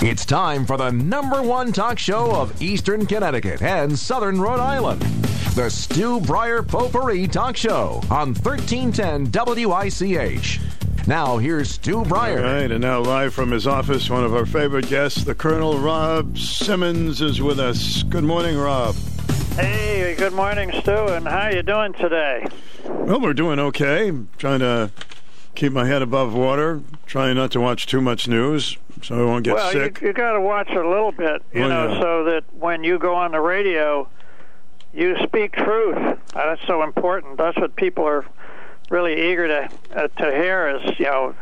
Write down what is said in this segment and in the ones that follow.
It's time for the number one talk show of Eastern Connecticut and Southern Rhode Island. The Stu Breyer Potpourri Talk Show on 1310 WICH. Now, here's Stu Breyer. All right, and now live from his office, one of our favorite guests, the Colonel Rob Simmons, is with us. Good morning, Rob. Hey, good morning, Stu, and how are you doing today? Well, we're doing okay. I'm Trying to keep my head above water, trying not to watch too much news so I won't get well, sick. you, you got to watch a little bit, you Oh, know, yeah. so that when you go on the radio, you speak truth. That's so important. That's what people are really eager to uh, to hear is you know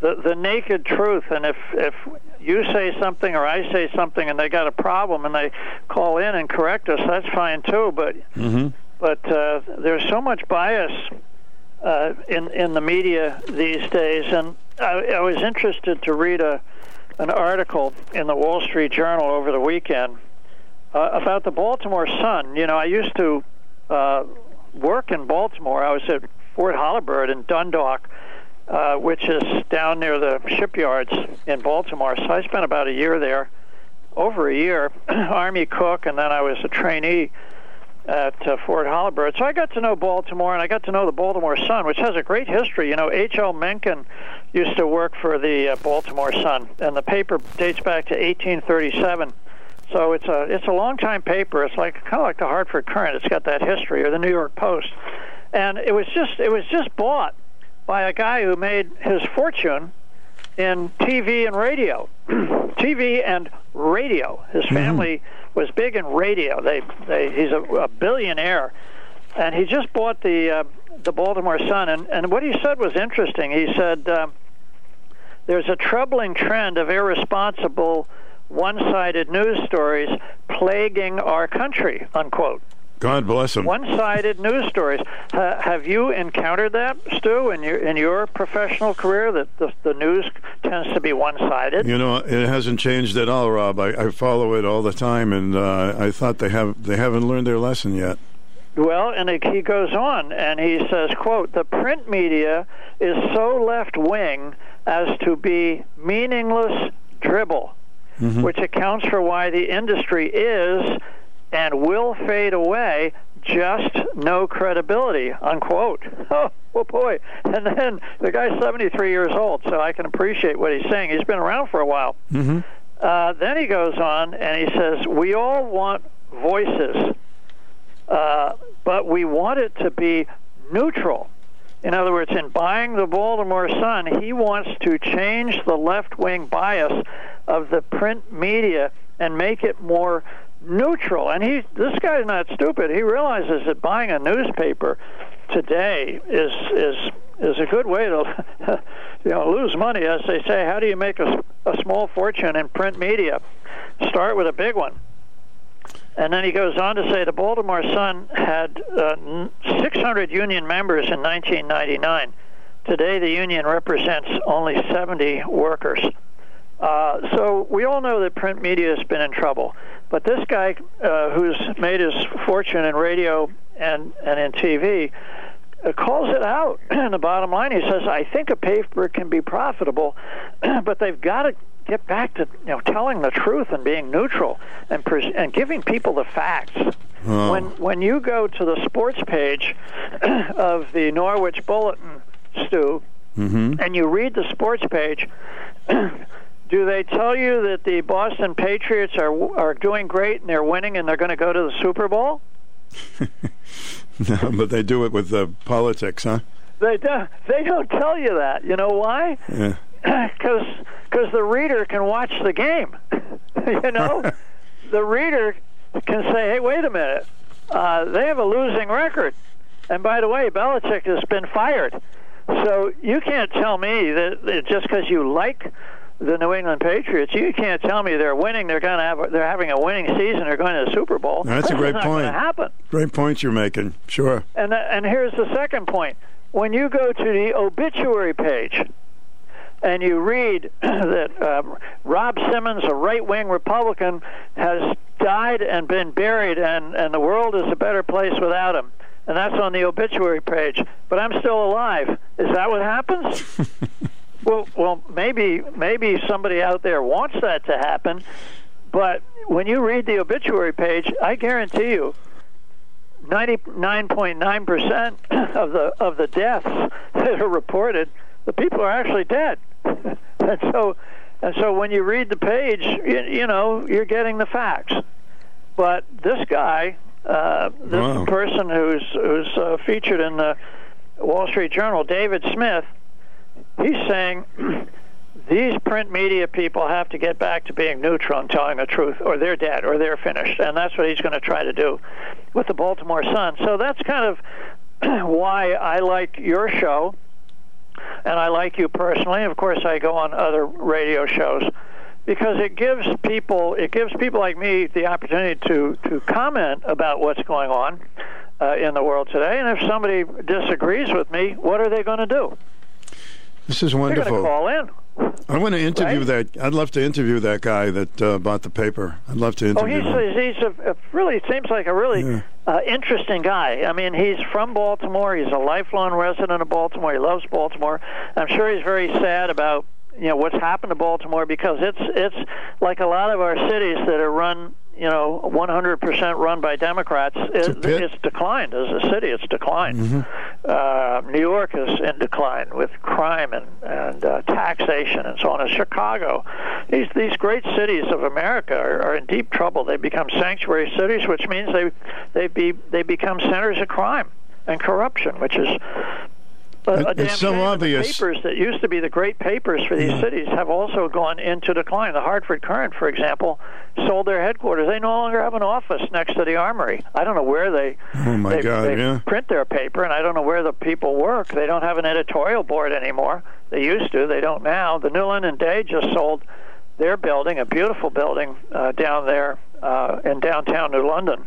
the the naked truth. And if if you say something or I say something and they got a problem and they call in and correct us, that's fine too. But hmm but uh, there's so much bias uh, in in the media these days, and I, I was interested to read a an article in the Wall Street Journal over the weekend uh, about the Baltimore Sun. You know, I used to uh, work in Baltimore. I was at Fort Holabird in Dundalk. Uh, which is down near the shipyards in Baltimore. So I spent about a year there, over a year, Army cook, and then I was a trainee at uh, Fort Holabird. So I got to know Baltimore, and I got to know the Baltimore Sun, which has a great history. You know, H.L. Mencken used to work for the uh, Baltimore Sun, and the paper dates back to 1837. So it's a it's a long time paper. It's like kind of like the Hartford Courant. It's got that history, or the New York Post, and it was just it was just bought by a guy who made his fortune in TV and radio, TV and radio. His family was big in radio. They, they he's a, a billionaire, and he just bought the uh, the Baltimore Sun. And and what he said was interesting. He said um, there's a troubling trend of irresponsible, one-sided news stories plaguing our country. Unquote God bless him. one-sided news stories. Uh, have you encountered that, Stu, in your in your professional career? That the, the news tends to be one-sided. You know, it hasn't changed at all, Rob. I, I follow it all the time, and uh, I thought they have they haven't learned their lesson yet. Well, and it, he goes on and he says, "quote The print media is so left-wing as to be meaningless dribble, which accounts for why the industry is and will fade away." Just no credibility, unquote. Oh, well, boy. And then the guy's 73 years old, so I can appreciate what he's saying. He's been around for a while. Mm-hmm. Uh, then he goes on and he says, We all want voices, uh, but we want it to be neutral. In other words, in buying the Baltimore Sun, he wants to change the left wing bias of the print media and make it more neutral. And he, this guy's not stupid. He realizes that buying a newspaper today is is is a good way to you know lose money, as they say. How do you make a, a small fortune in print media? Start with a big one. And then he goes on to say the Baltimore Sun had uh, 600 union members in 1999. Today, the union represents only 70 workers. Uh, so we all know that print media has been in trouble. But this guy, uh, who's made his fortune in radio and, and in TV, uh, calls it out. And the bottom line, he says, I think a paper can be profitable, but they've got to get back to you know telling the truth and being neutral and pres- and giving people the facts. Oh. When when you go to the sports page of the Norwich Bulletin, Stu, Mm-hmm. and you read the sports page, do they tell you that the Boston Patriots are are doing great and they're winning and they're going to go to the Super Bowl? No, but they do it with the politics, huh? They don't. they don't tell you that. You know why? Yeah. Because because the reader can watch the game. you know, the reader can say, "Hey, wait a minute, uh, they have a losing record." And by the way, Belichick has been fired. So you can't tell me that, that just because you like the New England Patriots, you can't tell me they're winning. They're going to have. They're having a winning season. They're going to the Super Bowl. That's a great not point. Happen. Great points you're making. Sure. And and here's the second point. When you go to the obituary page and you read that um, Rob Simmons, a right-wing Republican, has died and been buried, and and the world is a better place without him, and that's on the obituary page. But I'm still alive. Is that what happens? Well, well, maybe maybe somebody out there wants that to happen, but when you read the obituary page, I guarantee you, ninety-nine point nine percent of the of the deaths that are reported, the people are actually dead, and so and so when you read the page, you, you know you're getting the facts. But this guy, uh, this Wow. person who's who's uh, featured in the Wall Street Journal, David Smith, he's saying these print media people have to get back to being neutral and telling the truth, or they're dead, or they're finished, and that's what he's going to try to do with the Baltimore Sun. So that's kind of why I like your show, and I like you personally. Of course, I go on other radio shows because it gives people it gives people like me the opportunity to to comment about what's going on uh, in the world today. And if somebody disagrees with me, what are they going to do? This is They're going to wonderful. call in. I want to interview Right? that. I'd love to interview that guy that uh, bought the paper. I'd love to interview. Oh, interview he's him. he's a, a really seems like a really Yeah. uh, interesting guy. I mean, he's from Baltimore. He's a lifelong resident of Baltimore. He loves Baltimore. I'm sure he's very sad about you know what's happened to Baltimore because it's it's like a lot of our cities that are run you know 100% run by Democrats. It, it's declined as a city. It's declined. Uh, New York is in decline with crime and and uh, taxation and so on. And Chicago, these these great cities of America are, are in deep trouble. They become sanctuary cities, which means they they be they become centers of crime and corruption, which is. A, It- a it's so obvious. The papers that used to be the great papers for these cities have also gone into decline. The Hartford Courant, for example, sold their headquarters. They no longer have an office next to the Armory. I don't know where they Oh, my they, God, they yeah. print their paper, and I don't know where the people work. They don't have an editorial board anymore. They used to. They don't now. The New London Day just sold their building, a beautiful building uh, down there uh, in downtown New London,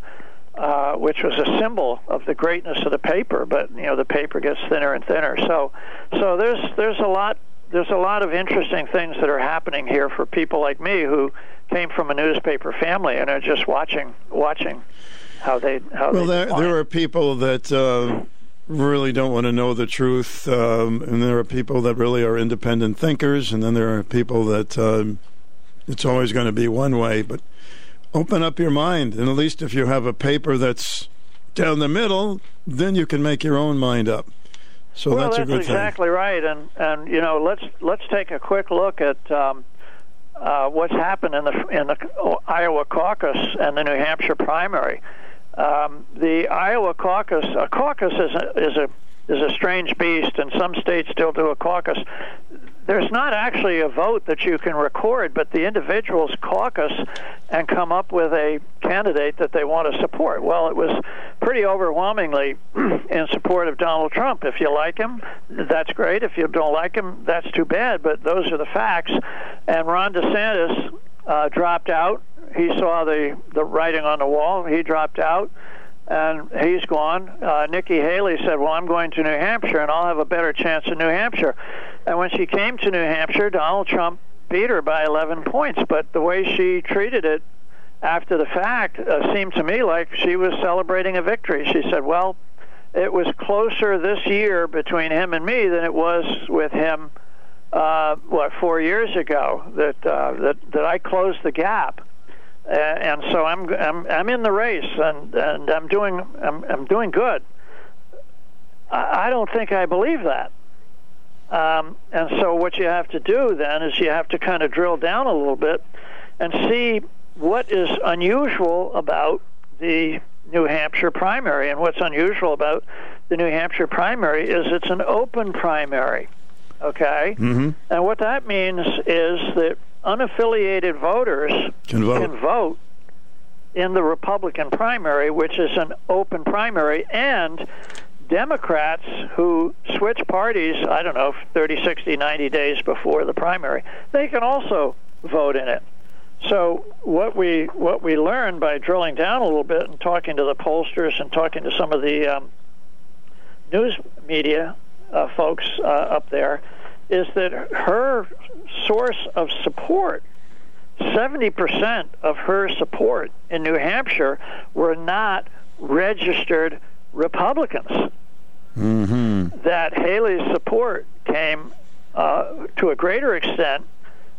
uh, which was a symbol of the greatness of the paper. But you know, the paper gets thinner and thinner. So, so there's there's a lot there's a lot of interesting things that are happening here for people like me who came from a newspaper family and are just watching watching how they how Well, they there, there are people that uh, really don't want to know the truth, um, and there are people that really are independent thinkers, and then there are people that um, it's always going to be one way. But open up your mind, and at least if you have a paper that's down the middle, then you can make your own mind up. So well, that's, that's a good thing. Exactly right, and and you know let's let's take a quick look at um, uh, what's happened in the in the Iowa caucus and the New Hampshire primary. Um, the Iowa caucus, a caucus is a, is a is a strange beast, and some states still do a caucus. There's not actually a vote that you can record, but the individuals caucus and come up with a candidate that they want to support. Well, it was pretty overwhelmingly in support of Donald Trump. If you like him, that's great. If you don't like him, that's too bad. But those are the facts. And Ron DeSantis uh, dropped out. He saw the the writing on the wall. He dropped out and he's gone. Uh, Nikki Haley said, "Well, I'm going to New Hampshire, and I'll have a better chance in New Hampshire." And when she came to New Hampshire, Donald Trump beat her by 11 points. But the way she treated it after the fact uh, seemed to me like she was celebrating a victory. She said, "Well, it was closer this year between him and me than it was with him." Uh, what four years ago that uh, that that I closed the gap, uh, and so I'm I'm I'm in the race and and I'm doing I'm I'm doing good. I, I don't think I believe that. Um, and so what you have to do then is you have to kind of drill down a little bit and see what is unusual about the New Hampshire primary. And what's unusual about the New Hampshire primary is it's an open primary. Okay? Mm-hmm. And what that means is that unaffiliated voters Can vote. can vote in the Republican primary, which is an open primary, and Democrats who switch parties, I don't know, 30, 60, 90 days before the primary, they can also vote in it. So what we what we learned by drilling down a little bit and talking to the pollsters and talking to some of the um, news media uh, folks uh, up there is that her source of support 70% of her support in New Hampshire were not registered Republicans. Mm-hmm. That Haley's support came uh, to a greater extent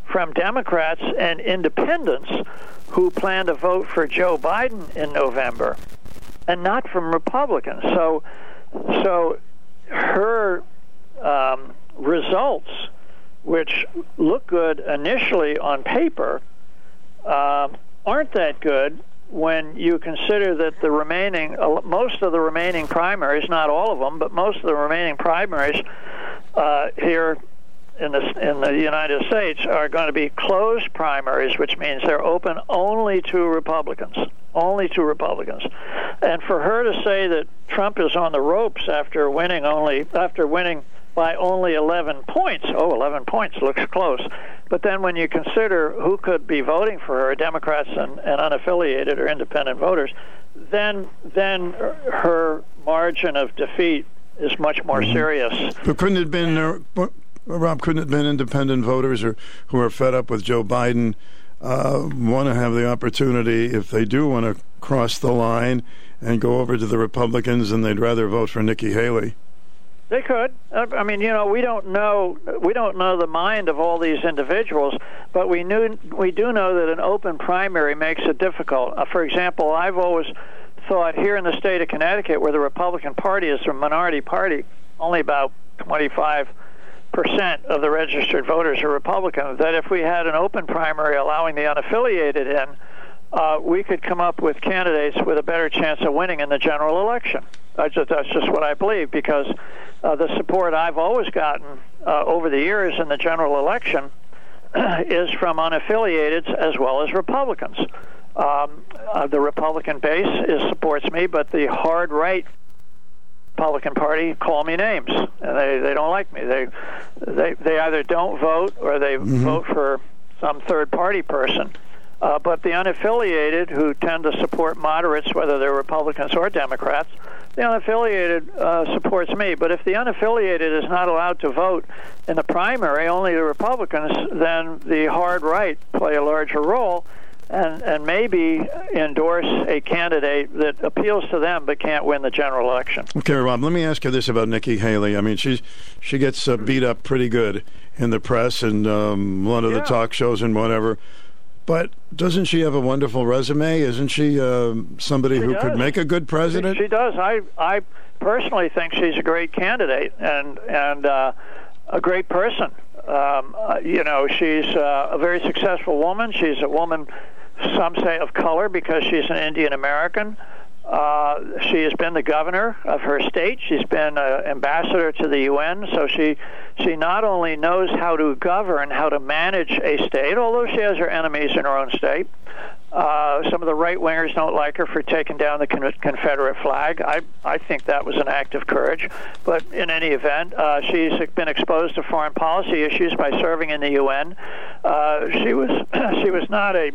from Democrats and independents who plan to vote for Joe Biden in November, and not from Republicans. So, so her um, results, which look good initially on paper, uh, aren't that good when you consider that the remaining, most of the remaining primaries, not all of them, but most of the remaining primaries uh, here in the in the United States are going to be closed primaries, which means they're open only to Republicans, only to Republicans. And for her to say that Trump is on the ropes after winning only after winning by only 11 points. Oh, 11 points looks close. But then when you consider who could be voting for her, Democrats and, and unaffiliated or independent voters, then then her margin of defeat is much more mm-hmm. serious. But couldn't it have been uh, Rob, couldn't it have been independent voters or, who are fed up with Joe Biden, uh, want to have the opportunity, if they do want to cross the line and go over to the Republicans and they'd rather vote for Nikki Haley? They could. Uh, I mean, you know, we don't know we don't know the mind of all these individuals, but we knew we do know that an open primary makes it difficult. Uh, for example, I've always thought here in the state of Connecticut, where the Republican Party is a minority party, only about 25 percent of the registered voters are Republican. That if we had an open primary allowing the unaffiliated in, uh, we could come up with candidates with a better chance of winning in the general election. That's just, that's just what I believe because uh, the support I've always gotten uh, over the years in the general election is from unaffiliated as well as Republicans. Um, uh, the Republican base is, supports me, but the hard right Republican Party call me names, and they they don't like me. They they they either don't vote or they mm-hmm. vote for some third party person. Uh, but the unaffiliated, who tend to support moderates, whether they're Republicans or Democrats, the unaffiliated uh, supports me. But if the unaffiliated is not allowed to vote in the primary, only the Republicans, then the hard right play a larger role and, and maybe endorse a candidate that appeals to them but can't win the general election. Okay, Rob, let me ask you this about Nikki Haley. I mean, she's she gets uh, beat up pretty good in the press and um, a lot of yeah. the talk shows and whatever. But doesn't she have a wonderful resume? Isn't she uh, somebody she who does. could make a good president? She, she, does. I I personally think she's a great candidate and and uh, a great person. Um, uh, you know, she's uh, a very successful woman. She's a woman some say of color because she's an Indian American. Uh, she has been the governor of her state. She's been an ambassador to the UN. So she she not only knows how to govern, how to manage a state, although she has her enemies in her own state. Uh, some of the right wingers don't like her for taking down the Confederate flag. I I think that was an act of courage. But in any event, uh, she's been exposed to foreign policy issues by serving in the UN. Uh, she was she was not a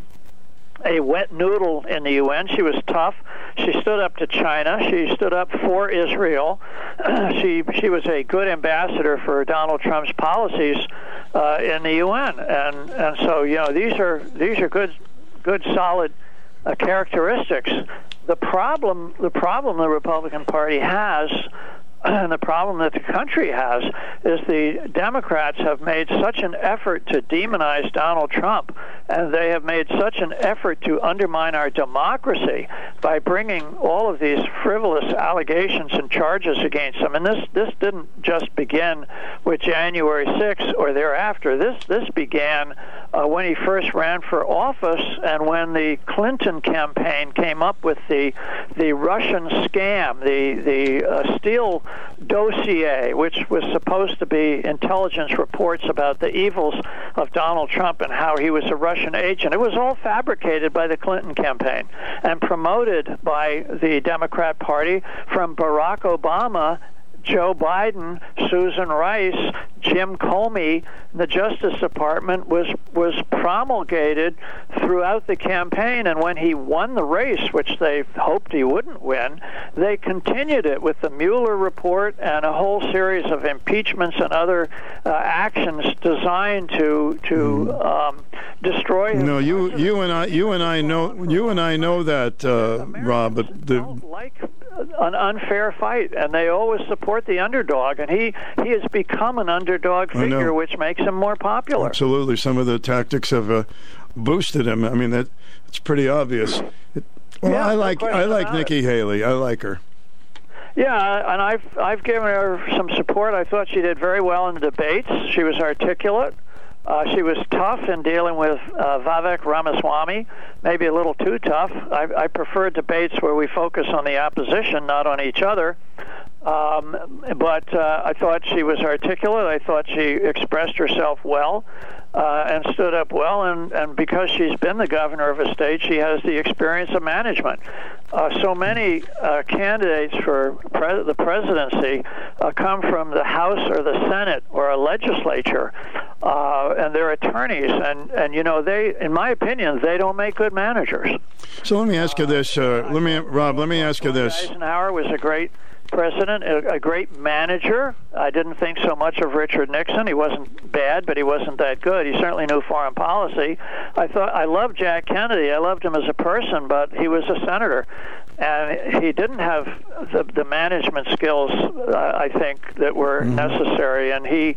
a wet noodle in the UN. She was tough. She stood up to China. She stood up for Israel. she she was a good ambassador for Donald Trump's policies uh, in the UN. And and so you know these are these are good good solid uh, characteristics. The problem the problem the Republican Party has and the problem that the country has is the Democrats have made such an effort to demonize Donald Trump, and they have made such an effort to undermine our democracy by bringing all of these frivolous allegations and charges against him. And this this didn't just begin with January 6th or thereafter. This this began uh, when he first ran for office and when the Clinton campaign came up with the the Russian scam, the the uh, Steele dossier, which was supposed to be intelligence reports about the evils of Donald Trump and how he was a Russian agent. It was all fabricated by the Clinton campaign and promoted by the Democrat Party from Barack Obama Joe Biden, Susan Rice, Jim Comey, the Justice Department was was promulgated throughout the campaign, and when he won the race, which they hoped he wouldn't win, they continued it with the Mueller report and a whole series of impeachments and other uh, actions designed to to mm-hmm. um, destroy. Him. No, you you and I you and I know you and I know that uh, Rob, but the like an unfair fight, and they always support the underdog. And he he has become an underdog figure, which makes him more popular. Absolutely, some of the tactics have uh, boosted him. I mean, that it's pretty obvious. It, well, Yeah, I like I like Nikki Haley. I like her. Yeah, and I've I've given her some support. I thought she did very well in the debates. She was articulate. Uh, she was tough in dealing with uh, Vivek Ramaswamy, maybe a little too tough. I, I prefer debates where we focus on the opposition, not on each other. Um, but uh, I thought she was articulate. I thought she expressed herself well uh, and stood up well. And, and because she's been the governor of a state, she has the experience of management. Uh, so many uh, candidates for pre- the presidency uh, come from the House or the Senate or a legislature, uh, and they're attorneys. And, and you know, they, in my opinion, they don't make good managers. So let me ask you this, uh, let me Rob. Let me ask you this. Eisenhower was a great president, a, a great manager. I didn't think so much of Richard Nixon. He wasn't bad, but he wasn't that good. He certainly knew foreign policy. I thought I loved Jack Kennedy. I loved him as a person, but he was a senator, and he didn't have the, the management skills. Uh, I think that were necessary, and he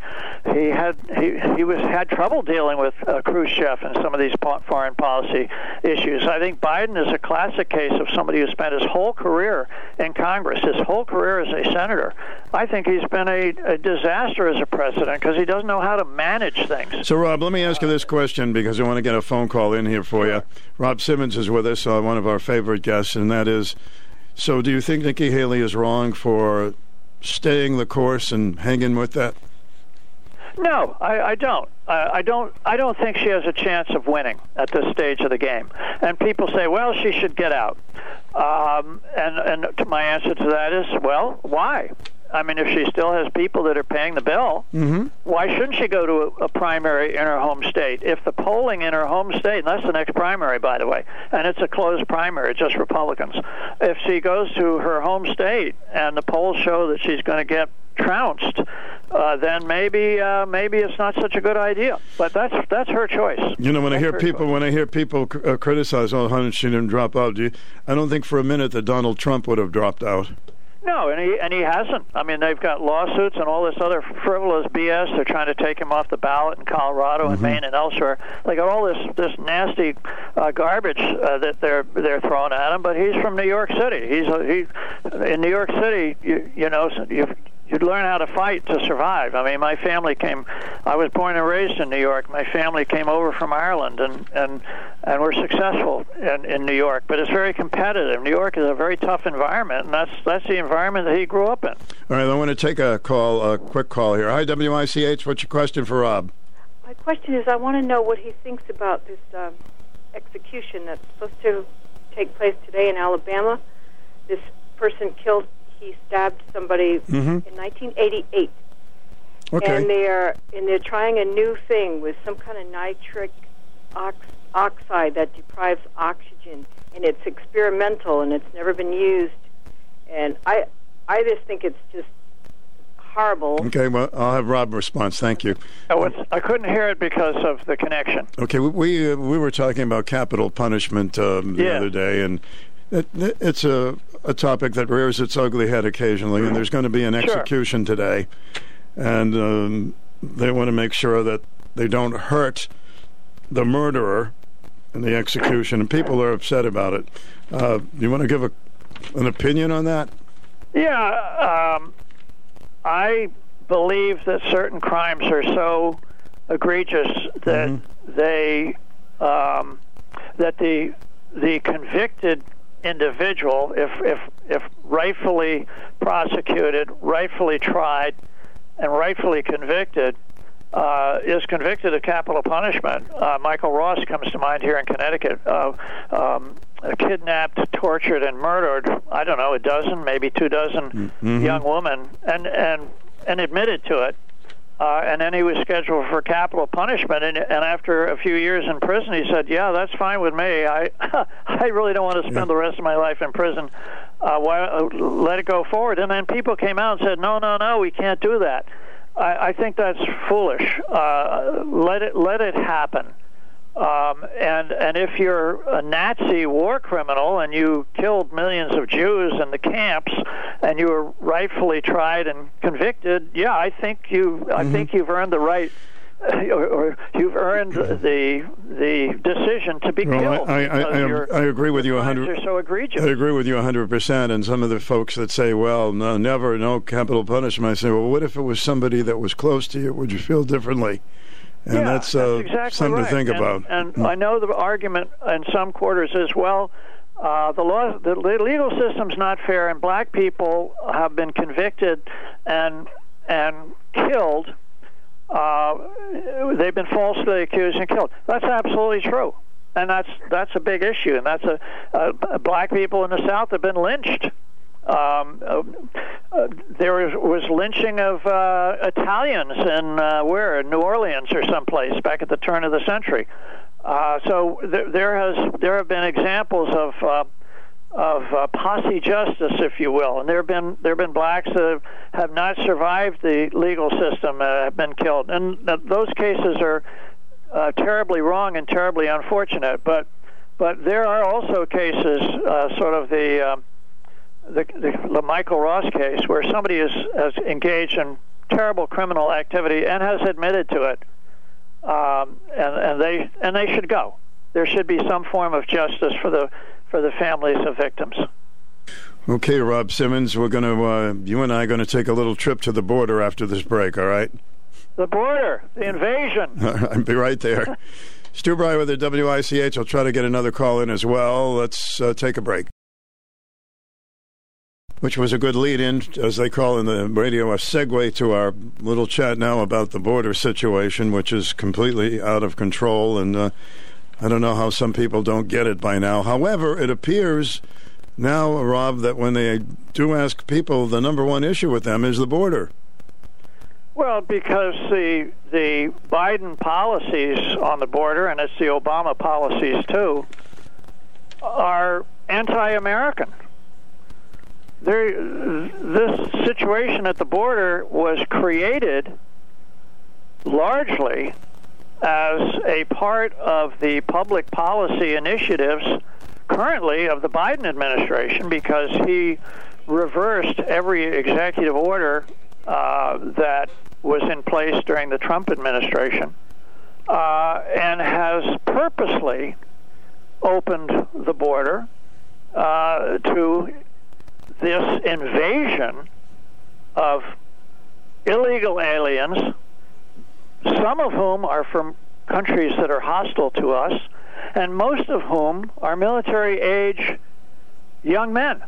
he had he he was had trouble dealing with uh, Khrushchev and some of these po- foreign policy issues. I think Biden is a classic case of somebody who spent his whole career in Congress, his whole career as a senator. I think he's been a, a disaster as a president because he doesn't know how to manage things. So, Rob, let me ask you this question because I want to get a phone call in here for you. Rob Simmons is with us, uh, one of our favorite guests, and that is. So, do you think Nikki Haley is wrong for staying the course and hanging with that? No, I, I don't. I, I don't. I don't think she has a chance of winning at this stage of the game. And people say, "Well, she should get out." Um, and and my answer to that is, well, why? I mean, if she still has people that are paying the bill, Mm-hmm. why shouldn't she go to a, a primary in her home state? If the polling in her home state, and that's the next primary, by the way, and it's a closed primary, just Republicans. If she goes to her home state and the polls show that she's going to get trounced, uh, then maybe uh, maybe it's not such a good idea. But that's that's her choice. You know, when I hear people choice. when I hear people uh, criticize, "Oh, honey, she didn't drop out," do you, I don't think for a minute that Donald Trump would have dropped out. No, and he and he hasn't. I mean, they've got lawsuits and all this other frivolous BS. They're trying to take him off the ballot in Colorado and Maine and elsewhere. They got all this this nasty uh, garbage uh, that they're they're throwing at him. But he's from New York City. He's a, he in New York City. You you know you you'd learn how to fight to survive. I mean, my family came. I was born and raised in New York. My family came over from Ireland, and and and we're successful in, in New York. But it's very competitive. New York is a very tough environment, and that's that's the environment that he grew up in. All right, I want to take a call, a quick call here. Hi, WICH. What's your question for Rob? My question is, I want to know what he thinks about this um, execution that's supposed to take place today in Alabama. This person killed, he stabbed somebody Mhm. in 1988, Okay. and they're and they're trying a new thing with some kind of nitric ox, oxide that deprives oxygen, and it's experimental and it's never been used. And I, I just think it's just horrible. Okay, well, I'll have Rob respond. Thank you. I, was, I couldn't hear it because of the connection. Okay, we we, uh, we were talking about capital punishment um, the Yeah. other day, and it, it's a a topic that rears its ugly head occasionally. And there's going to be an Sure. execution today, and um, they want to make sure that they don't hurt the murderer in the execution, and people are upset about it. Uh, you want to give a an opinion on that? Yeah, um, I believe that certain crimes are so egregious that they um, that the the convicted individual, if if if rightfully prosecuted, rightfully tried, and rightfully convicted, uh, is convicted of capital punishment. Uh, Michael Ross comes to mind here in Connecticut. Uh, um, kidnapped, tortured, and murdered. I don't know, a dozen, maybe two dozen young women, and and and admitted to it. Uh, and then he was scheduled for capital punishment. And, and after a few years in prison, he said, "Yeah, that's fine with me. I I really don't want to spend Yeah. the rest of my life in prison. Uh, why, uh, let it go forward." And then people came out and said, "No, no, no, we can't do that." I, I think that's foolish. Uh, let it let it happen. Um, and and if you're a Nazi war criminal and you killed millions of Jews in the camps and you were rightfully tried and convicted, yeah, I think you I Mm-hmm. think you've earned the right. Or, or you've earned the the decision to be Well, killed. I, I, I, your I agree with you a crimes hundred. are so egregious. I agree with you 100%. And some of the folks that say, well, no, never, no capital punishment, I say, well, what if it was somebody that was close to you? Would you feel differently? And yeah, that's, uh, exactly something right. to think and, about. And Mm. I know the argument in some quarters is well, uh, the law, the legal system's not fair, and black people have been convicted and and killed. Uh, they've been falsely accused and killed. That's absolutely true, and that's that's a big issue, and that's a, uh black people in the South have been lynched. Um, uh, uh, there was, was lynching of uh, Italians in uh, where New Orleans or someplace back at the turn of the century. Uh, so there, there has there have been examples of uh, of uh, posse justice, if you will, and there have been there have been blacks that have not survived the legal system, uh, have been killed, and th- those cases are uh, terribly wrong and terribly unfortunate. But but there are also cases, uh, sort of the um, the, the, the Michael Ross case, where somebody is has engaged in terrible criminal activity and has admitted to it, um, and, and they and they should go. There should be some form of justice for the for the families of victims. Okay, Rob Simmons, we're going to, uh, you and I are going to take a little trip to the border after this break, all right? The border, the invasion. I'll be right there. Stu Breyer with the WICH. I'll try to get another call in as well. Let's uh, take a break. Which was a good lead in, as they call in the radio, a segue to our little chat now about the border situation, which is completely out of control. And uh, I don't know how some people don't get it by now. However, it appears now, Rob, that when they do ask people, the number one issue with them is the border. Well, because the the Biden policies on the border, and it's the Obama policies too, are anti-American. There, this situation at the border was created largely as a part of the public policy initiatives currently of the Biden administration because he reversed every executive order uh, that was in place during the Trump administration uh, and has purposely opened the border uh, to this invasion of illegal aliens, some of whom are from countries that are hostile to us, and most of whom are military age young men.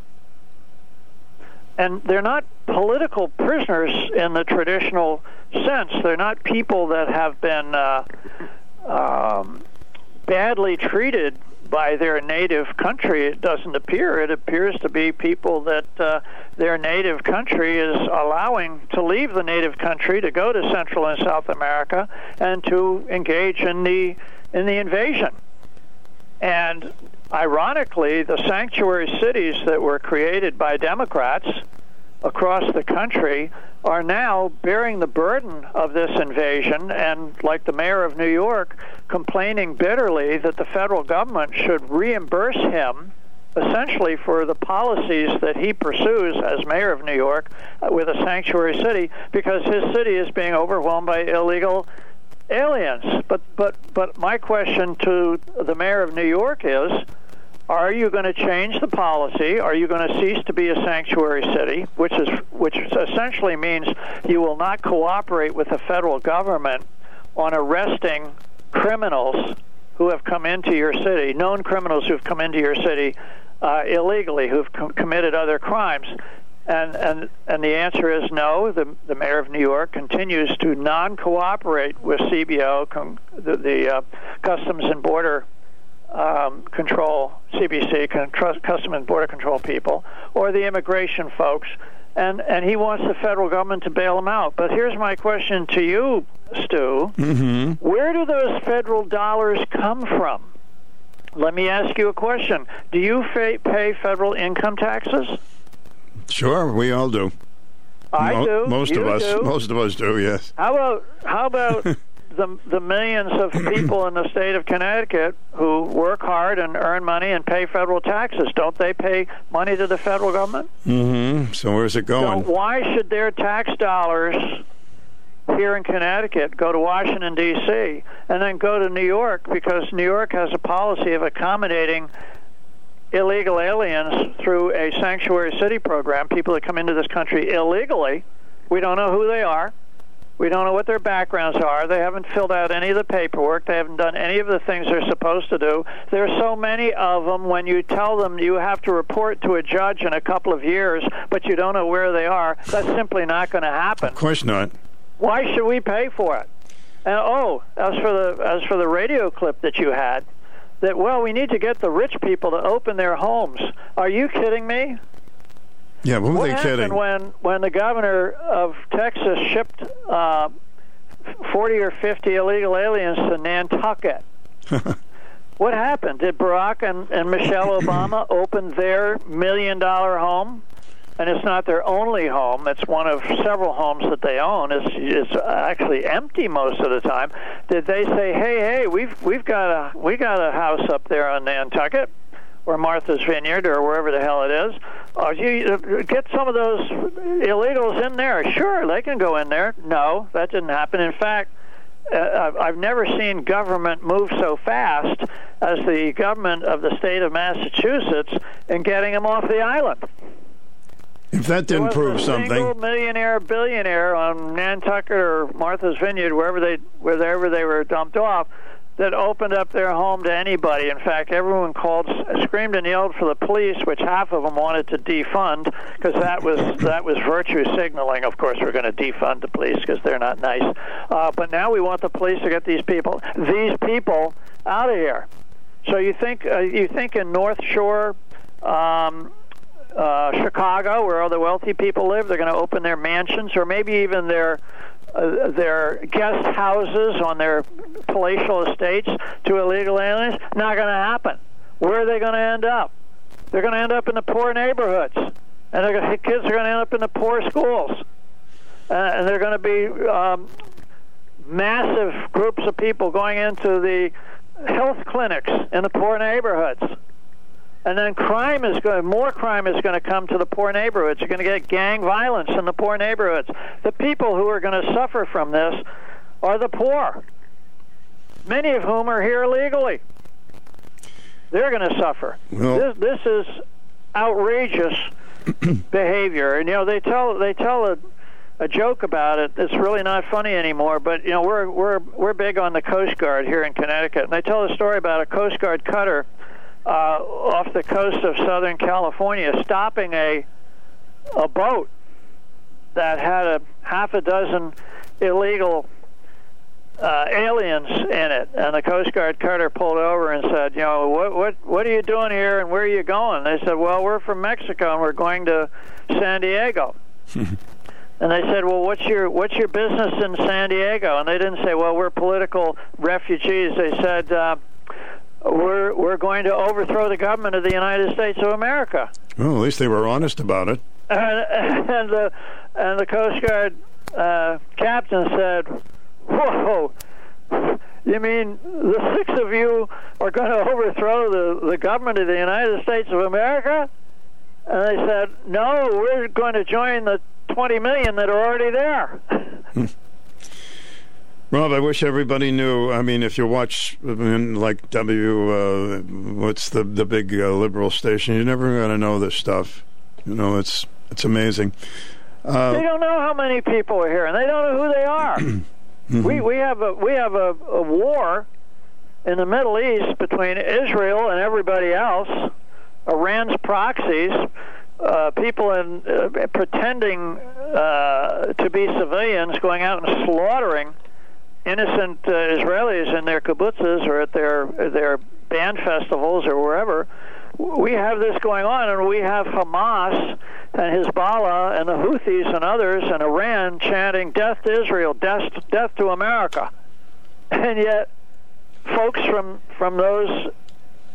And they're not political prisoners in the traditional sense. They're not people that have been uh, um, badly treated by their native country. It doesn't appear. It appears to be people that uh, their native country is allowing to leave the native country to go to Central and South America and to engage in the in the invasion. And ironically, the sanctuary cities that were created by Democrats across the country are now bearing the burden of this invasion and like the mayor of New York complaining bitterly that the federal government should reimburse him essentially for the policies that he pursues as mayor of New York uh, with a sanctuary city because his city is being overwhelmed by illegal aliens. But but but my question to the mayor of New York is are you going to change the policy? Are you going to cease to be a sanctuary city, which is which essentially means you will not cooperate with the federal government on arresting criminals who have come into your city, known criminals who have come into your city uh, illegally, who've com- committed other crimes? And and and the answer is no. The the mayor of New York continues to non-cooperate with CBO, com- the, the uh, Customs and Border um, control, CBC, con- Custom and Border Control people, or the immigration folks, and and he wants the federal government to bail him out. But here's my question to you, Stu: Mm-hmm. Where do those federal dollars come from? Let me ask you a question: Do you fa- pay federal income taxes? Sure, we all do. I Mo- do. Most You of us, do. most of us do. Yes. How about how about the the millions of people in the state of Connecticut who work hard and earn money and pay federal taxes? Don't they pay money to the federal government? Mm-hmm. So where's it going? So why should their tax dollars here in Connecticut go to Washington D.C. and then go to New York because New York has a policy of accommodating illegal aliens through a sanctuary city program. People that come into this country illegally, we don't know who they are. We don't know what their backgrounds are. They haven't filled out any of the paperwork. They haven't done any of the things they're supposed to do. There are so many of them when you tell them you have to report to a judge in a couple of years, but you don't know where they are. That's simply not going to happen. Of course not. Why should we pay for it? And oh, as for the as for the radio clip that you had, that well, we need to get the rich people to open their homes. Are you kidding me? Yeah, what are they happened kidding? when when the governor of Texas shipped uh, forty or fifty illegal aliens to Nantucket? what happened? Did Barack and, and Michelle Obama open their million dollar home? And it's not their only home. It's one of several homes that they own. It's, it's actually empty most of the time. Did they say, "Hey, hey, we've we've got a we got a house up there on Nantucket"? Or Martha's Vineyard or wherever the hell it is. Uh, you get some of those illegals in there. Sure, they can go in there. No, that didn't happen. In fact, uh, I've never seen government move so fast as the government of the state of Massachusetts in getting them off the island. If that didn't prove a single something, millionaire, billionaire on Nantucket or Martha's Vineyard, wherever they wherever they were dumped off, that opened up their home to anybody. In fact, everyone called, screamed, and yelled for the police, which half of them wanted to defund because that was that was virtue signaling. Of course, we're going to defund the police because they're not nice. Uh, but now we want the police to get these people these people out of here. So you think uh, you think in North Shore. Um, uh, Chicago, where all the wealthy people live, they're going to open their mansions or maybe even their uh, their guest houses on their palatial estates to illegal aliens. Not going to happen. Where are they going to end up? They're going to end up in the poor neighborhoods, and they're kids are going to end up in the poor schools, uh, and they're going to be um, massive groups of people going into the health clinics in the poor neighborhoods and then crime is going more crime is going to come to the poor neighborhoods. You're going to get gang violence in the poor neighborhoods. The people who are going to suffer from this are the poor many of whom are here illegally. They're going to suffer. Well- this, this is outrageous behavior. And you know they tell they tell a a joke about it. It's really not funny anymore. But you know, we're we're we're big on the Coast Guard here in Connecticut, and they tell a story about a Coast Guard cutter uh, off the coast of Southern California stopping a a boat that had a half a dozen illegal uh, aliens in it, and the Coast Guard cutter pulled over and said, "You know, what what what are you doing here, and where are you going?" They said, "Well, we're from Mexico, and we're going to San Diego." And they said, "Well, what's your what's your business in San Diego?" And they didn't say, "Well, we're political refugees." They said, uh, "We're we're going to overthrow the government of the United States of America." well, at least they were honest about it. And, and the and the Coast Guard uh, captain said, "Whoa." You mean the six of you are going to overthrow the, the government of the United States of America? And they said, No, we're going to join the 20 million that are already there. Rob, I wish everybody knew. I mean, if you watch, I mean, like W, uh, what's the the big uh, liberal station? You're never going to know this stuff. You know, it's it's amazing. they Uh, don't know how many people are here, and they don't know who they are. We we have a we have a, a war in the Middle East between Israel and everybody else. Iran's proxies, uh, people in uh, pretending uh, to be civilians, going out and slaughtering innocent uh, Israelis in their kibbutzes or at their their band festivals or wherever. We have this going on, and we have Hamas and Hezbollah and the Houthis and others and Iran chanting "Death to Israel, death, death to America," and yet folks from from those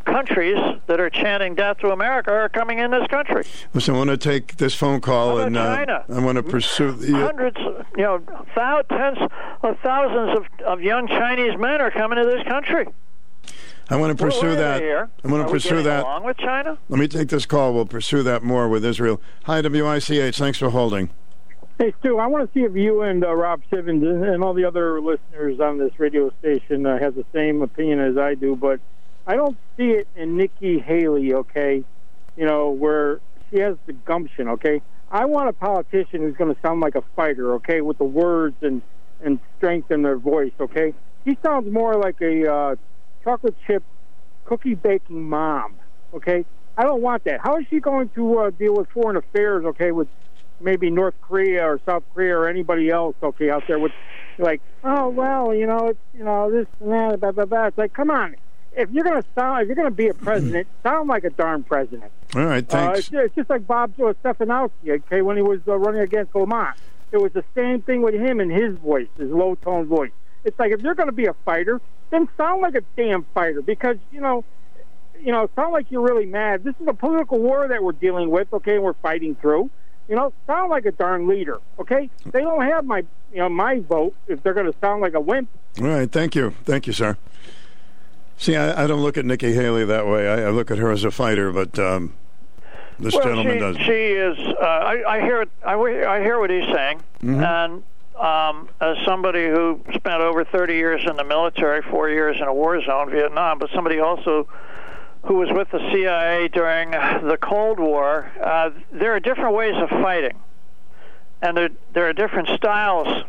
countries that are chanting death to America are coming in this country. Listen, I want to take this phone call and about uh, I want to pursue the. Hundreds, you know, thou- tens of thousands of, of young Chinese men are coming to this country. I want to pursue where that. I want to pursue that. Along with China. Let me take this call. We'll pursue that more with Israel. Hi, WICH. Thanks for holding. Hey, Stu, I want to see if you and uh, Rob Simmons and, and all the other listeners on this radio station uh, has the same opinion as I do, but I don't see it in Nikki Haley, okay? You know, where she has the gumption, okay? I want a politician who's going to sound like a fighter, okay, with the words and, and strength in their voice, okay? She sounds more like a uh, chocolate chip cookie baking mom, okay? I don't want that. How is she going to uh, deal with foreign affairs, okay, with maybe North Korea or South Korea or anybody else, okay, out there with like, oh well, you know, it's you know this and that, blah blah blah. It's like, come on, if you're gonna sound, if you're gonna be a president, sound like a darn president. All right, Uh, thanks. it's, it's just like Bob uh, Stefanowski, okay, when he was uh, running against Lamont. It was the same thing with him and his voice, his low tone voice. It's like if you're going to be a fighter, then sound like a damn fighter because you know, you know, sound like you're really mad. This is a political war that we're dealing with, okay, and we're fighting through. You know, sound like a darn leader, okay? They don't have my, you know, my vote if they're going to sound like a wimp. All right, thank you, thank you, sir. See, I, I don't look at Nikki Haley that way. I, I look at her as a fighter, but um, this well, gentleman she, doesn't. she is. Uh, I, I hear. it- I, I hear what he's saying, Mm-hmm. and um, as somebody who spent over 30 years in the military, four years in a war zone, Vietnam, but somebody also who was with the CIA during the Cold War, uh, there are different ways of fighting, and there there are different styles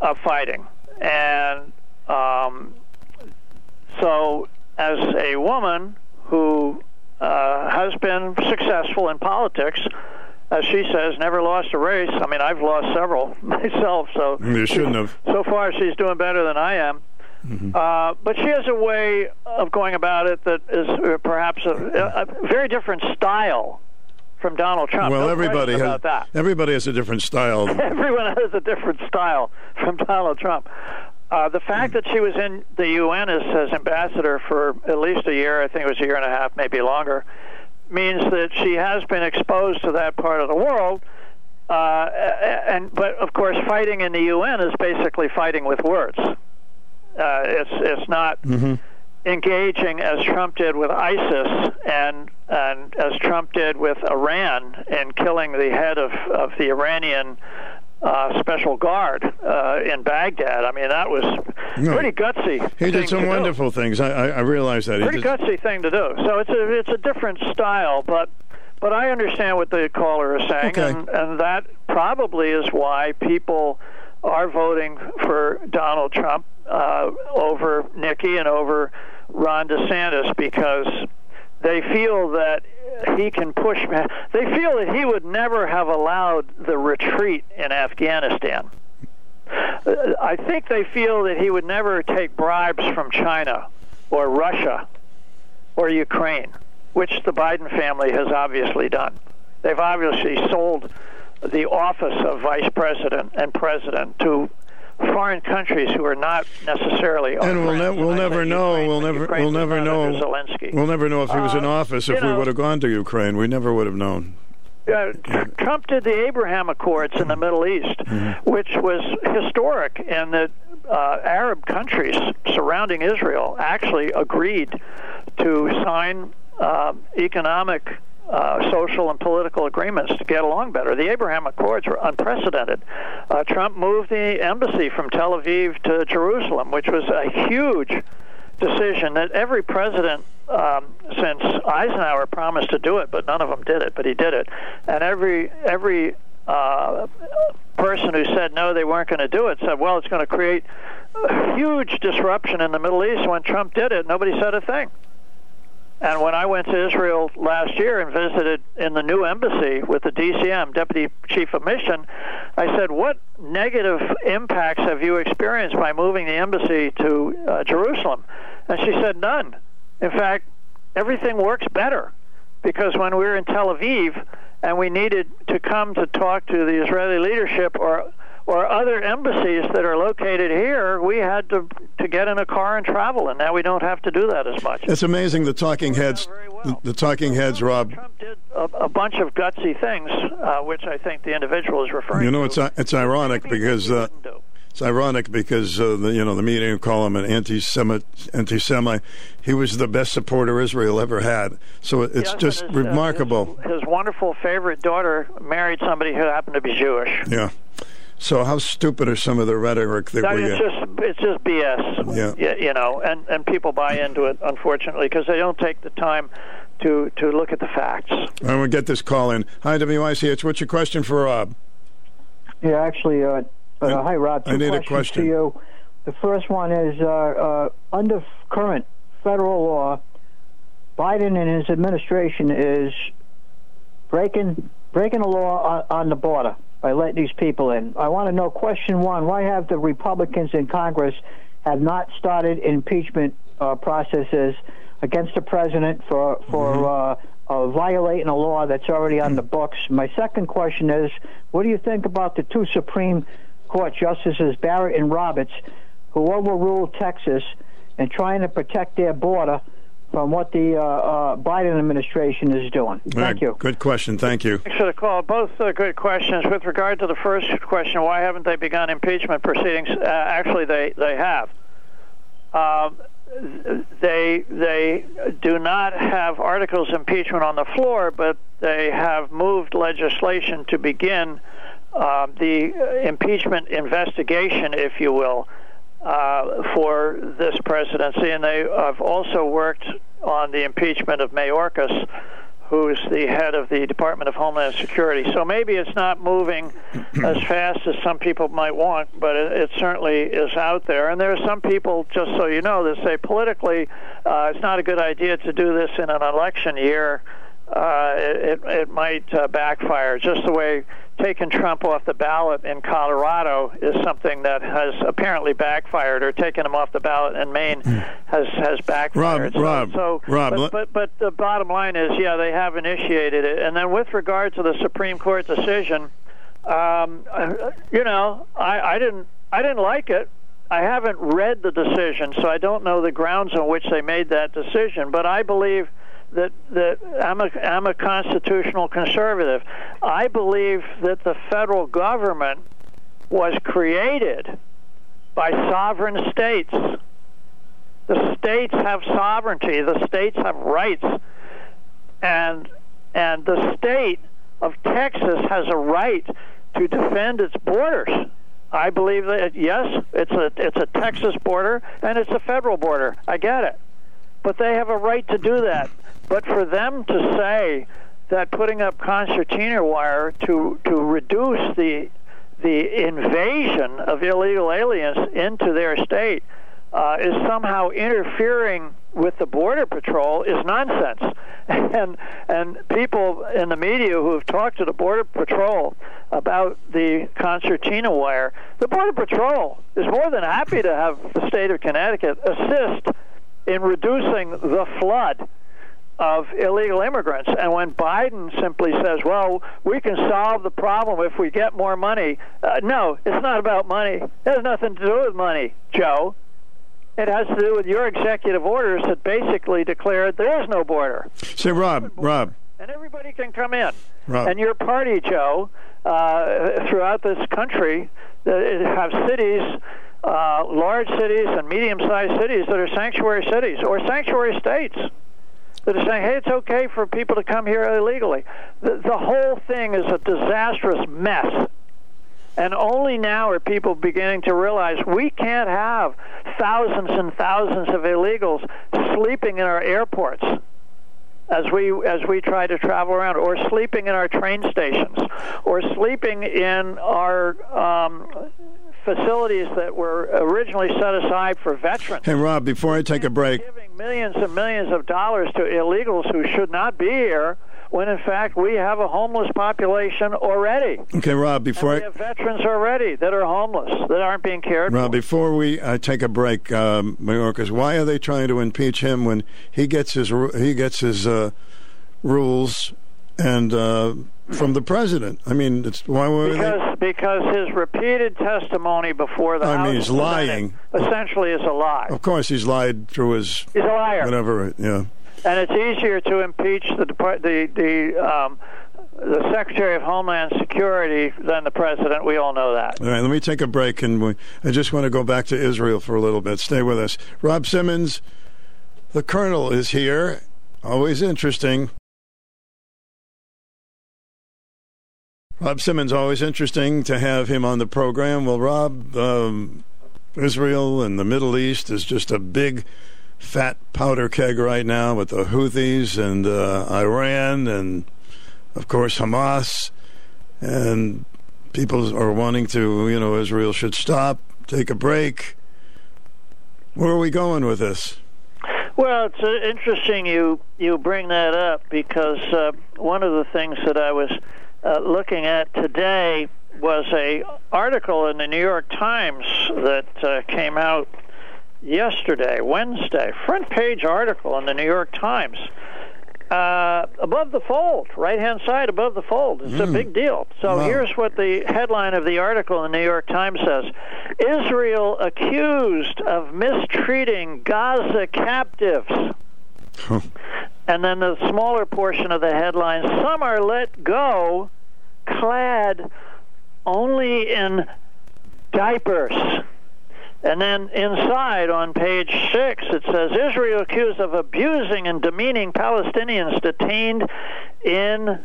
of fighting, and um, so as a woman who uh, has been successful in politics, as she says, never lost a race. I mean, I've lost several myself, so You shouldn't have. so far she's doing better than I am. Mm-hmm. Uh, but she has a way of going about it that is uh, perhaps a, a very different style from Donald Trump. Well, No everybody has that. everybody has a different style. Everyone has a different style from Donald Trump. Uh, the fact that she was in the UN as, as ambassador for at least a year, I think it was a year and a half, maybe longer, means that she has been exposed to that part of the world. Uh, and but of course, fighting in the UN is basically fighting with words. Uh, it's it's not engaging as Trump did with ISIS and and as Trump did with Iran and killing the head of of the Iranian uh, special guard uh, in Baghdad. I mean, that was No. pretty gutsy. He did some to do. wonderful things. I, I, I realize that. He Pretty gutsy thing to do. So it's a it's a different style, but but I understand what the caller is saying, Okay. and and that probably is why people are voting for Donald Trump uh, over Nikki and over Ron DeSantis because they feel that he can push. They feel that he would never have allowed the retreat in Afghanistan. Uh, I think they feel that he would never take bribes from China or Russia or Ukraine, which the Biden family has obviously done. They've obviously sold the office of vice president and president to foreign countries who are not necessarily. And we'll, ne- we'll never know. Ukraine, We'll never. Ukraine We'll never know. Zelensky. We'll never know if he was in Uh, office. you If we would have gone to Ukraine, we never would have known. Uh, Trump did the Abraham Accords in the Middle East, Mm-hmm. which was historic, and the uh, Arab countries surrounding Israel actually agreed to sign uh, economic, uh, social, and political agreements to get along better. The Abraham Accords were unprecedented. Uh, Trump moved the embassy from Tel Aviv to Jerusalem, which was a huge decision that every president um, since Eisenhower promised to do it, but none of them did it. But he did it, and every every uh, person who said no, they weren't going to do it, said, "Well, it's going to create a huge disruption in the Middle East." When Trump did it, nobody said a thing. And when I went to Israel last year and visited in the new embassy with the DCM, Deputy Chief of Mission, I said, What negative impacts have you experienced by moving the embassy to uh, Jerusalem? And she said, None. In fact, everything works better because when we were in Tel Aviv and we needed to come to talk to the Israeli leadership or or other embassies that are located here, we had to to get in a car and travel, and now we don't have to do that as much. It's amazing the talking heads. well. The, the talking heads, Rob. Trump did a, a bunch of gutsy things, uh, which I think the individual is referring. You know, to. it's it's ironic because uh, it's ironic because uh, the, you know the media call him an anti-Semite. Anti-Semite. He was the best supporter Israel ever had. So it's Yes, just his, uh, remarkable. his, his wonderful favorite daughter married somebody who happened to be Jewish. Yeah. So how stupid are some of the rhetoric that No, we it's get? just it's just BS. Yeah. Y- you know, and and people buy into it unfortunately because they don't take the time to to look at the facts. I will get this call in. Hi, WICH. What's your question for Rob? Yeah, actually, uh, I- uh, hi, Rob. Two I need a question. to you. The first one is uh, uh, under current federal law, Biden and his administration is breaking breaking the law on, on the border by letting these people in. I want to know question one: Why have the Republicans in Congress have not started impeachment uh, processes against the president for for Mm-hmm. uh, uh, violating a law that's already on the books? My second question is: What do you think about the two Supreme Court justices Barrett and Roberts, who overruled Texas and trying to protect their border? From what the uh, uh, Biden administration is doing. Thank Right, you. Good question. Thank you. Thanks for the call. Both uh, good questions. With regard to the first question, why haven't they begun impeachment proceedings? Uh, actually, they they have. Um, they they do not have articles of impeachment on the floor, but they have moved legislation to begin uh, the uh, impeachment investigation, if you will, uh, for this presidency, and they have also worked on the impeachment of Mayorkas, who's the head of the Department of Homeland Security. So maybe it's not moving as fast as some people might want, but it, it certainly is out there. And there are some people, just so you know, that say politically uh, it's not a good idea to do this in an election year. Uh, it, it might uh, backfire, just the way taking Trump off the ballot in Colorado is something that has apparently backfired, or taking him off the ballot in Maine has has backfired. Hmm. Rob, so, Rob, so Rob, but, but but the bottom line is, yeah, they have initiated it. And then with regard to the Supreme Court decision, um, uh, you know, I, I didn't I didn't like it. I haven't read the decision, so I don't know the grounds on which they made that decision. But I believe that that I'm a I'm a constitutional conservative. I believe that the federal government was created by sovereign states. The states have sovereignty. The states have rights, and and the state of Texas has a right to defend its borders. I believe that yes, it's a it's a Texas border and it's a federal border. I get it, but they have a right to do that. But for them to say that putting up concertina wire to to reduce the the invasion of illegal aliens into their state uh, is somehow interfering with the border patrol is nonsense. And and people in the media who have talked to the border patrol about the concertina wire, the border patrol is more than happy to have the state of Connecticut assist in reducing the flood of illegal immigrants. And when Biden simply says, well, we can solve the problem if we get more money, uh, no, it's not about money. It has nothing to do with money, Joe. It has to do with your executive orders that basically declared there is no border. Say, Rob, Rob, And everybody can come in. Rob. And your party, Joe, uh, throughout this country, uh, have cities, uh, large cities and medium-sized cities that are sanctuary cities or sanctuary states that are saying, "Hey, it's okay for people to come here illegally." The, the whole thing is a disastrous mess. And only now are people beginning to realize we can't have thousands and thousands of illegals sleeping in our airports as we as we try to travel around, or sleeping in our train stations, or sleeping in our um, facilities that were originally set aside for veterans. hey, Rob, before I take a break, Giving millions and millions of dollars to illegals who should not be here, when in fact we have a homeless population already. okay, Rob, before And we I, have veterans already that are homeless that aren't being cared Rob, for. Rob, before we uh, take a break, um, Mayorkas, why are they trying to impeach him when he gets his he gets his uh, rules and uh, from the president. I mean, it's why were because they? because his repeated testimony before the I House mean, he's Senate lying. essentially is a lie. Of course, he's lied through his He's a liar, whatever. Yeah. and it's easier to impeach the the the um, the Secretary of Homeland Security than the president. We all know that. All right, let me take a break, and we, I just want to go back to Israel for a little bit. Stay with us. Rob Simmons, the Colonel, is here. Always interesting. Rob Simmons, always interesting to have him on the program. Well, Rob, um, Israel and the Middle East is just a big, fat powder keg right now with the Houthis and uh, Iran and, of course, Hamas. And people are wanting to, you know, Israel should stop, take a break. Where are we going with this? Well, it's uh, interesting you you bring that up because uh, one of the things that I was uh, looking at today was a article in the New York Times that uh, came out yesterday, Wednesday, front page article in the New York Times. Uh, above the fold, right hand side above the fold. It's a big deal. So Wow. here's what the headline of the article in the New York Times says Israel accused of mistreating Gaza captives. And then the smaller portion of the headline some are let go clad only in diapers. And then inside on page six, it says Israel accused of abusing and demeaning Palestinians detained in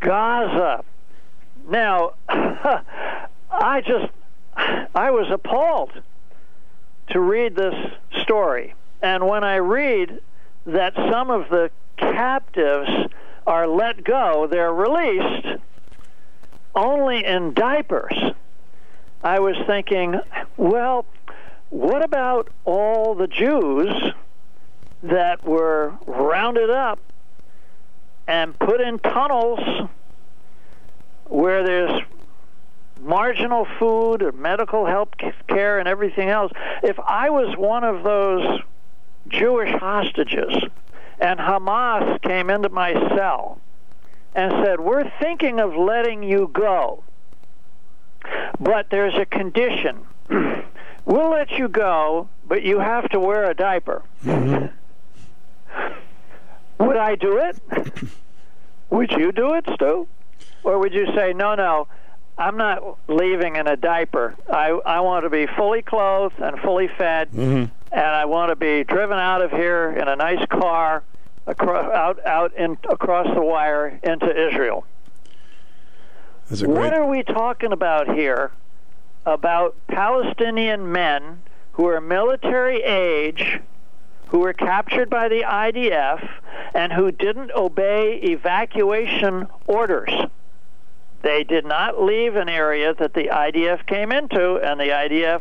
Gaza. Now, I just, I was appalled to read this story. And when I read that some of the captives are let go, they're released only in diapers. I was thinking, well, what about all the Jews that were rounded up and put in tunnels where there's marginal food or medical health care and everything else? If I was one of those Jewish hostages and Hamas came into my cell and said, We're thinking of letting you go. But there's a condition. we'll let you go, but you have to wear a diaper. Mm-hmm. Would I do it? would you do it, Stu? Or would you say, no, no, I'm not leaving in a diaper. I, I want to be fully clothed and fully fed, mm-hmm. And I want to be driven out of here in a nice car across, out, out in, across the wire into Israel. Great. What are we talking about here? About Palestinian men who are military age, who were captured by the IDF, and who didn't obey evacuation orders. They did not leave an area that the IDF came into, and the IDF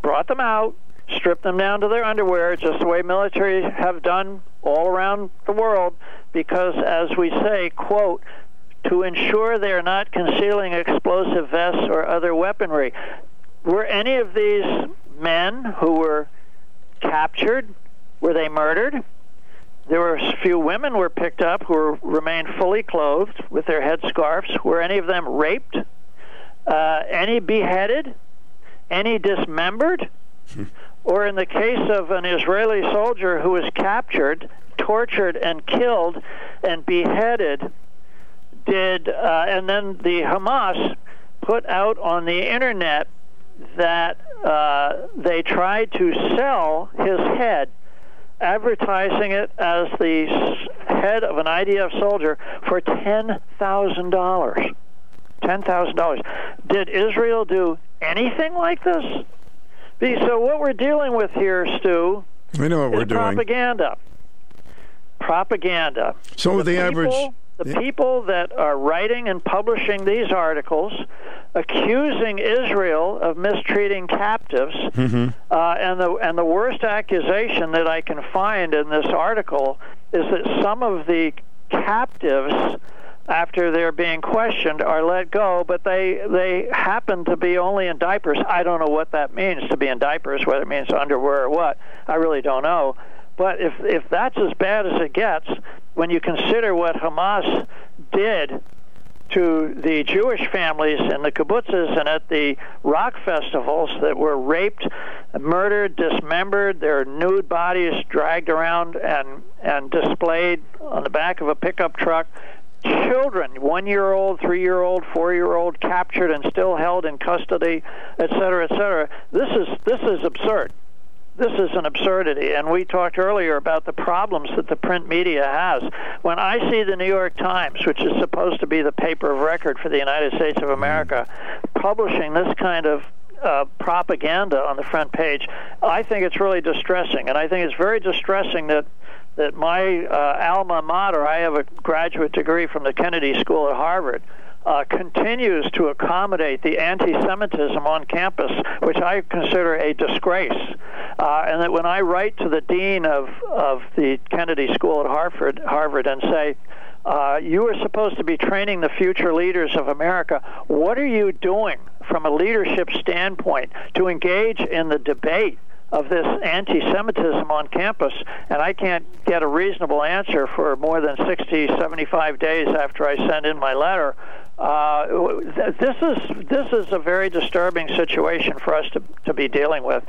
brought them out, stripped them down to their underwear, just the way military have done all around the world, because, as we say, quote, to ensure they are not concealing explosive vests or other weaponry. Were any of these men who were captured, were they murdered? There were a few women were picked up who were, remained fully clothed with their headscarves. Were any of them raped? Uh, any beheaded? Any dismembered? or in the case of an Israeli soldier who was captured, tortured, and killed and beheaded, did uh, and then the Hamas put out on the internet that uh, they tried to sell his head, advertising it as the head of an IDF soldier for ten thousand dollars. Ten thousand dollars. Did Israel do anything like this? So what we're dealing with here, Stu, We know what we're is doing. propaganda. Propaganda. So the average. people, the Yeah. people that are writing and publishing these articles accusing Israel of mistreating captives, Mm-hmm. uh, and the and the worst accusation that I can find in this article is that some of the captives, after they're being questioned, are let go, but they they happen to be only in diapers. I don't know what that means to be in diapers, whether it means underwear or what. I really don't know. But if if that's as bad as it gets, when you consider what Hamas did to the Jewish families in the kibbutzes and at the rock festivals that were raped, murdered, dismembered, their nude bodies dragged around and and displayed on the back of a pickup truck. Children, one year old, three year old, four year old, captured and still held in custody, et cetera, et cetera. This is this is absurd this is an absurdity. And we talked earlier about the problems that the print media has. When I see the New York Times, which is supposed to be the paper of record for the United States of America, publishing this kind of uh, propaganda on the front page, I think it's really distressing. And I think it's very distressing that that my uh, alma mater, I have a graduate degree from the Kennedy School at Harvard uh, continues to accommodate the anti-Semitism on campus, which I consider a disgrace. Uh, and that when I write to the dean of of the Kennedy School at Harvard, Harvard, and say. Uh, you are supposed to be training the future leaders of America. What are you doing from a leadership standpoint to engage in the debate of this anti Semitism on campus, and I can't get a reasonable answer for more than 60, 75 days after I send in my letter uh, this is this is a very disturbing situation for us to, to be dealing with.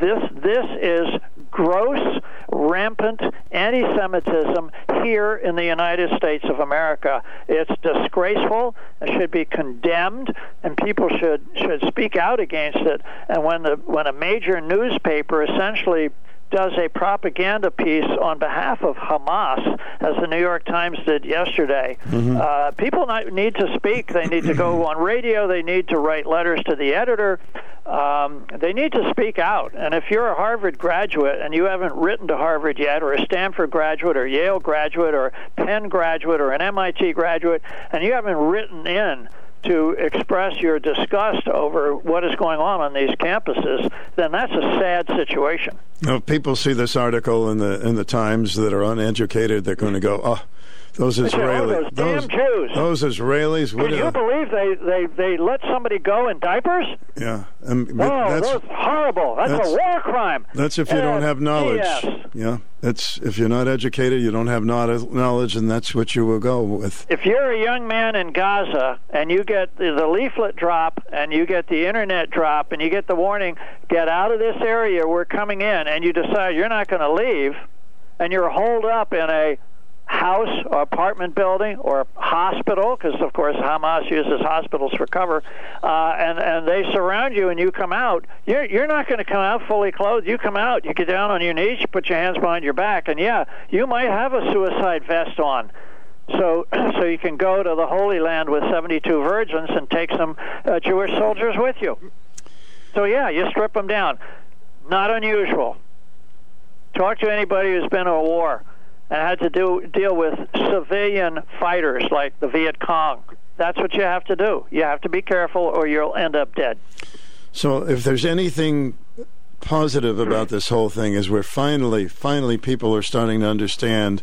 This this is gross, rampant anti-Semitism here in the United States of America. It's disgraceful. It should be condemned, and people should should speak out against it. And when the when a major newspaper essentially does a propaganda piece on behalf of Hamas, as the New York Times did yesterday. Mm-hmm. Uh, people not, need to speak. They need to go on radio. They need to write letters to the editor. Um, they need to speak out. And if you're a Harvard graduate and you haven't written to Harvard yet, or a Stanford graduate, or Yale graduate, or Penn graduate, or an MIT graduate, and you haven't written in to express your disgust over what is going on on these campuses, then that's a sad situation. Now, people see this article in the in the Times that are uneducated. They're going to go, "Oh, those Israelis, those, those, Jews, those Israelis." Can you believe they, they they let somebody go in diapers? Yeah, um, oh, that's, that's horrible. That's, that's, a war crime. That's if you don't have knowledge. Yeah, that's if you're not educated, you don't have knowledge, and that's what you will go with. If you're a young man in Gaza and you get the leaflet drop and you get the internet drop and you get the warning, get out of this area, we're coming in, and you decide you're not going to leave, and you're holed up in a house or apartment building or hospital, because of course Hamas uses hospitals for cover, uh, and and they surround you and you come out. You're you're not going to come out fully clothed. You come out, you get down on your knees, you put your hands behind your back, and yeah, you might have a suicide vest on. So, so you can go to the Holy Land with 72 virgins and take some uh, Jewish soldiers with you. So yeah, you strip them down. Not unusual. Talk to anybody who's been to a war and had to do deal with civilian fighters like the Viet Cong. That's what you have to do. You have to be careful, or you'll end up dead. So, if there's anything positive about this whole thing, is we're finally, finally, people are starting to understand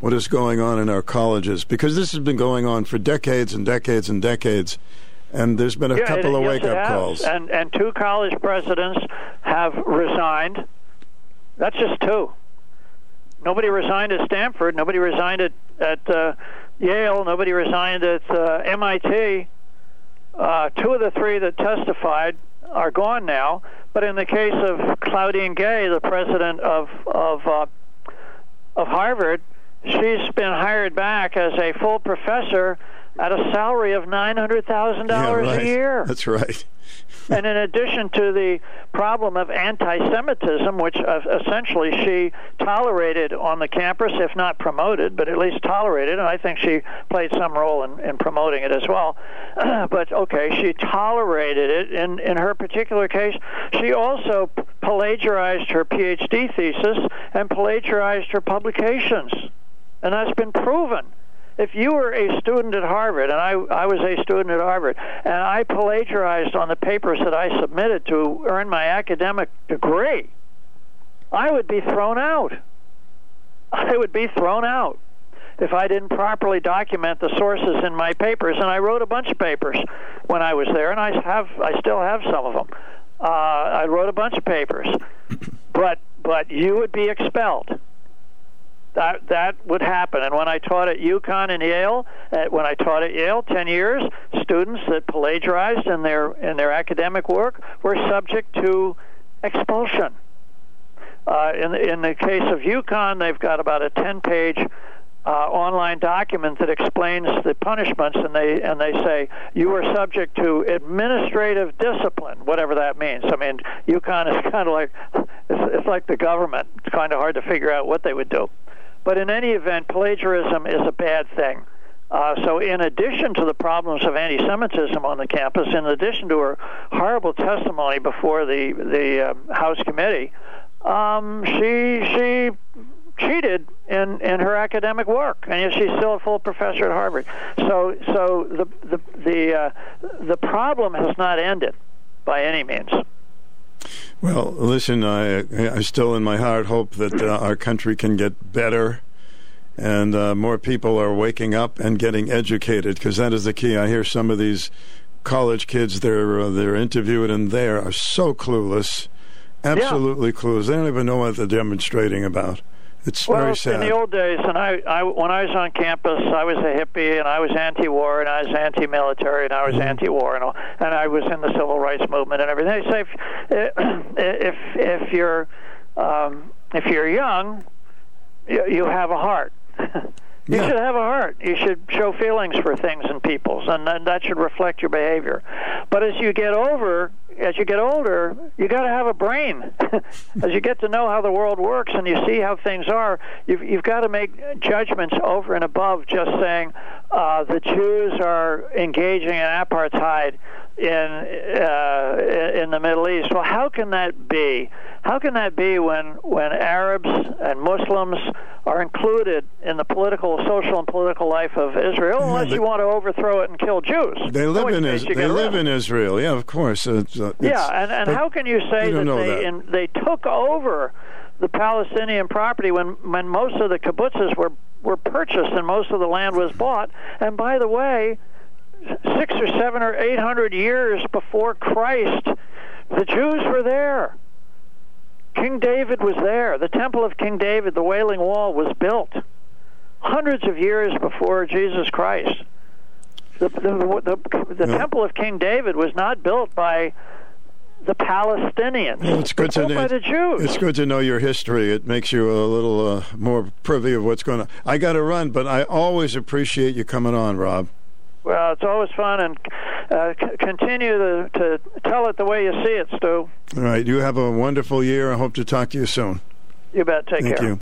what is going on in our colleges because this has been going on for decades and decades and decades. And there's been a yeah, couple it, of yes, wake up calls. And, and two college presidents have resigned. That's just two. Nobody resigned at Stanford. Nobody resigned at at uh, Yale. Nobody resigned at uh, MIT. Uh, two of the three that testified are gone now. But in the case of Claudine Gay, the president of of uh, of Harvard, she's been hired back as a full professor at a salary of nine hundred thousand yeah, dollars right. a year. That's right. And in addition to the problem of anti-Semitism, which uh, essentially she tolerated on the campus, if not promoted, but at least tolerated, and I think she played some role in, in promoting it as well. but okay, she tolerated it. In in her particular case, she also plagiarized her PhD thesis and plagiarized her publications, and that's been proven if you were a student at Harvard, and I, I was a student at Harvard, and I plagiarized on the papers that I submitted to earn my academic degree, I would be thrown out. I would be thrown out if I didn't properly document the sources in my papers. And I wrote a bunch of papers when I was there, and I have I still have some of them. Uh, I wrote a bunch of papers, but but you would be expelled that that would happen. And when I taught at UConn and Yale, uh, when I taught at Yale ten years, students that plagiarized in their in their academic work were subject to expulsion. Uh, in in the case of UConn, they've got about a ten page uh, online document that explains the punishments, and they and they say you are subject to administrative discipline, whatever that means. I mean, UConn is kind of like it's, it's like the government. It's kind of hard to figure out what they would do. But in any event, plagiarism is a bad thing. Uh, so, in addition to the problems of anti-Semitism on the campus, in addition to her horrible testimony before the the um, House committee, um, she she cheated in in her academic work, and yet she's still a full professor at Harvard. So so the the the uh, the problem has not ended by any means. Well, listen, I I still in my heart hope that uh, our country can get better. And uh, more people are waking up and getting educated because that is the key. I hear some of these college kids they're uh, they're interviewed and they are so clueless, absolutely yeah. clueless. They don't even know what they're demonstrating about. It's well, very sad. in the old days, and I, I, when I was on campus, I was a hippie, and I was anti-war, and I was anti-military, and I was mm-hmm. anti-war, and, all, and I was in the civil rights movement and everything. They say if if, if you're um, if you're young, you, you have a heart. You yeah. should have a heart. You should show feelings for things and peoples, and, and that should reflect your behavior. But as you get over, as you get older, you got to have a brain. as you get to know how the world works and you see how things are, you've, you've got to make judgments over and above just saying uh, the Jews are engaging in apartheid in uh, in the Middle East. Well, how can that be? How can that be when when Arabs and Muslims are included in the political, social, and political life of Israel? Yeah, unless you want to overthrow it and kill Jews. They live in Israel. They live in Israel. Yeah, of course. It's, uh, it's, yeah, and and how can you say that they that. In, they took over? the Palestinian property when when most of the kibbutzes were were purchased and most of the land was bought. And by the way, six or seven or eight hundred years before Christ, the Jews were there. King David was there. The Temple of King David, the Wailing Wall, was built hundreds of years before Jesus Christ. The, the, the, the yeah. Temple of King David was not built by the Palestinians. It's good to know. the Jews. It's good to know your history. It makes you a little uh, more privy of what's going on. I got to run, but I always appreciate you coming on, Rob. Well, it's always fun, and uh, c- continue to, to tell it the way you see it, Stu. All right. You have a wonderful year. I hope to talk to you soon. You bet. Take Thank care. You.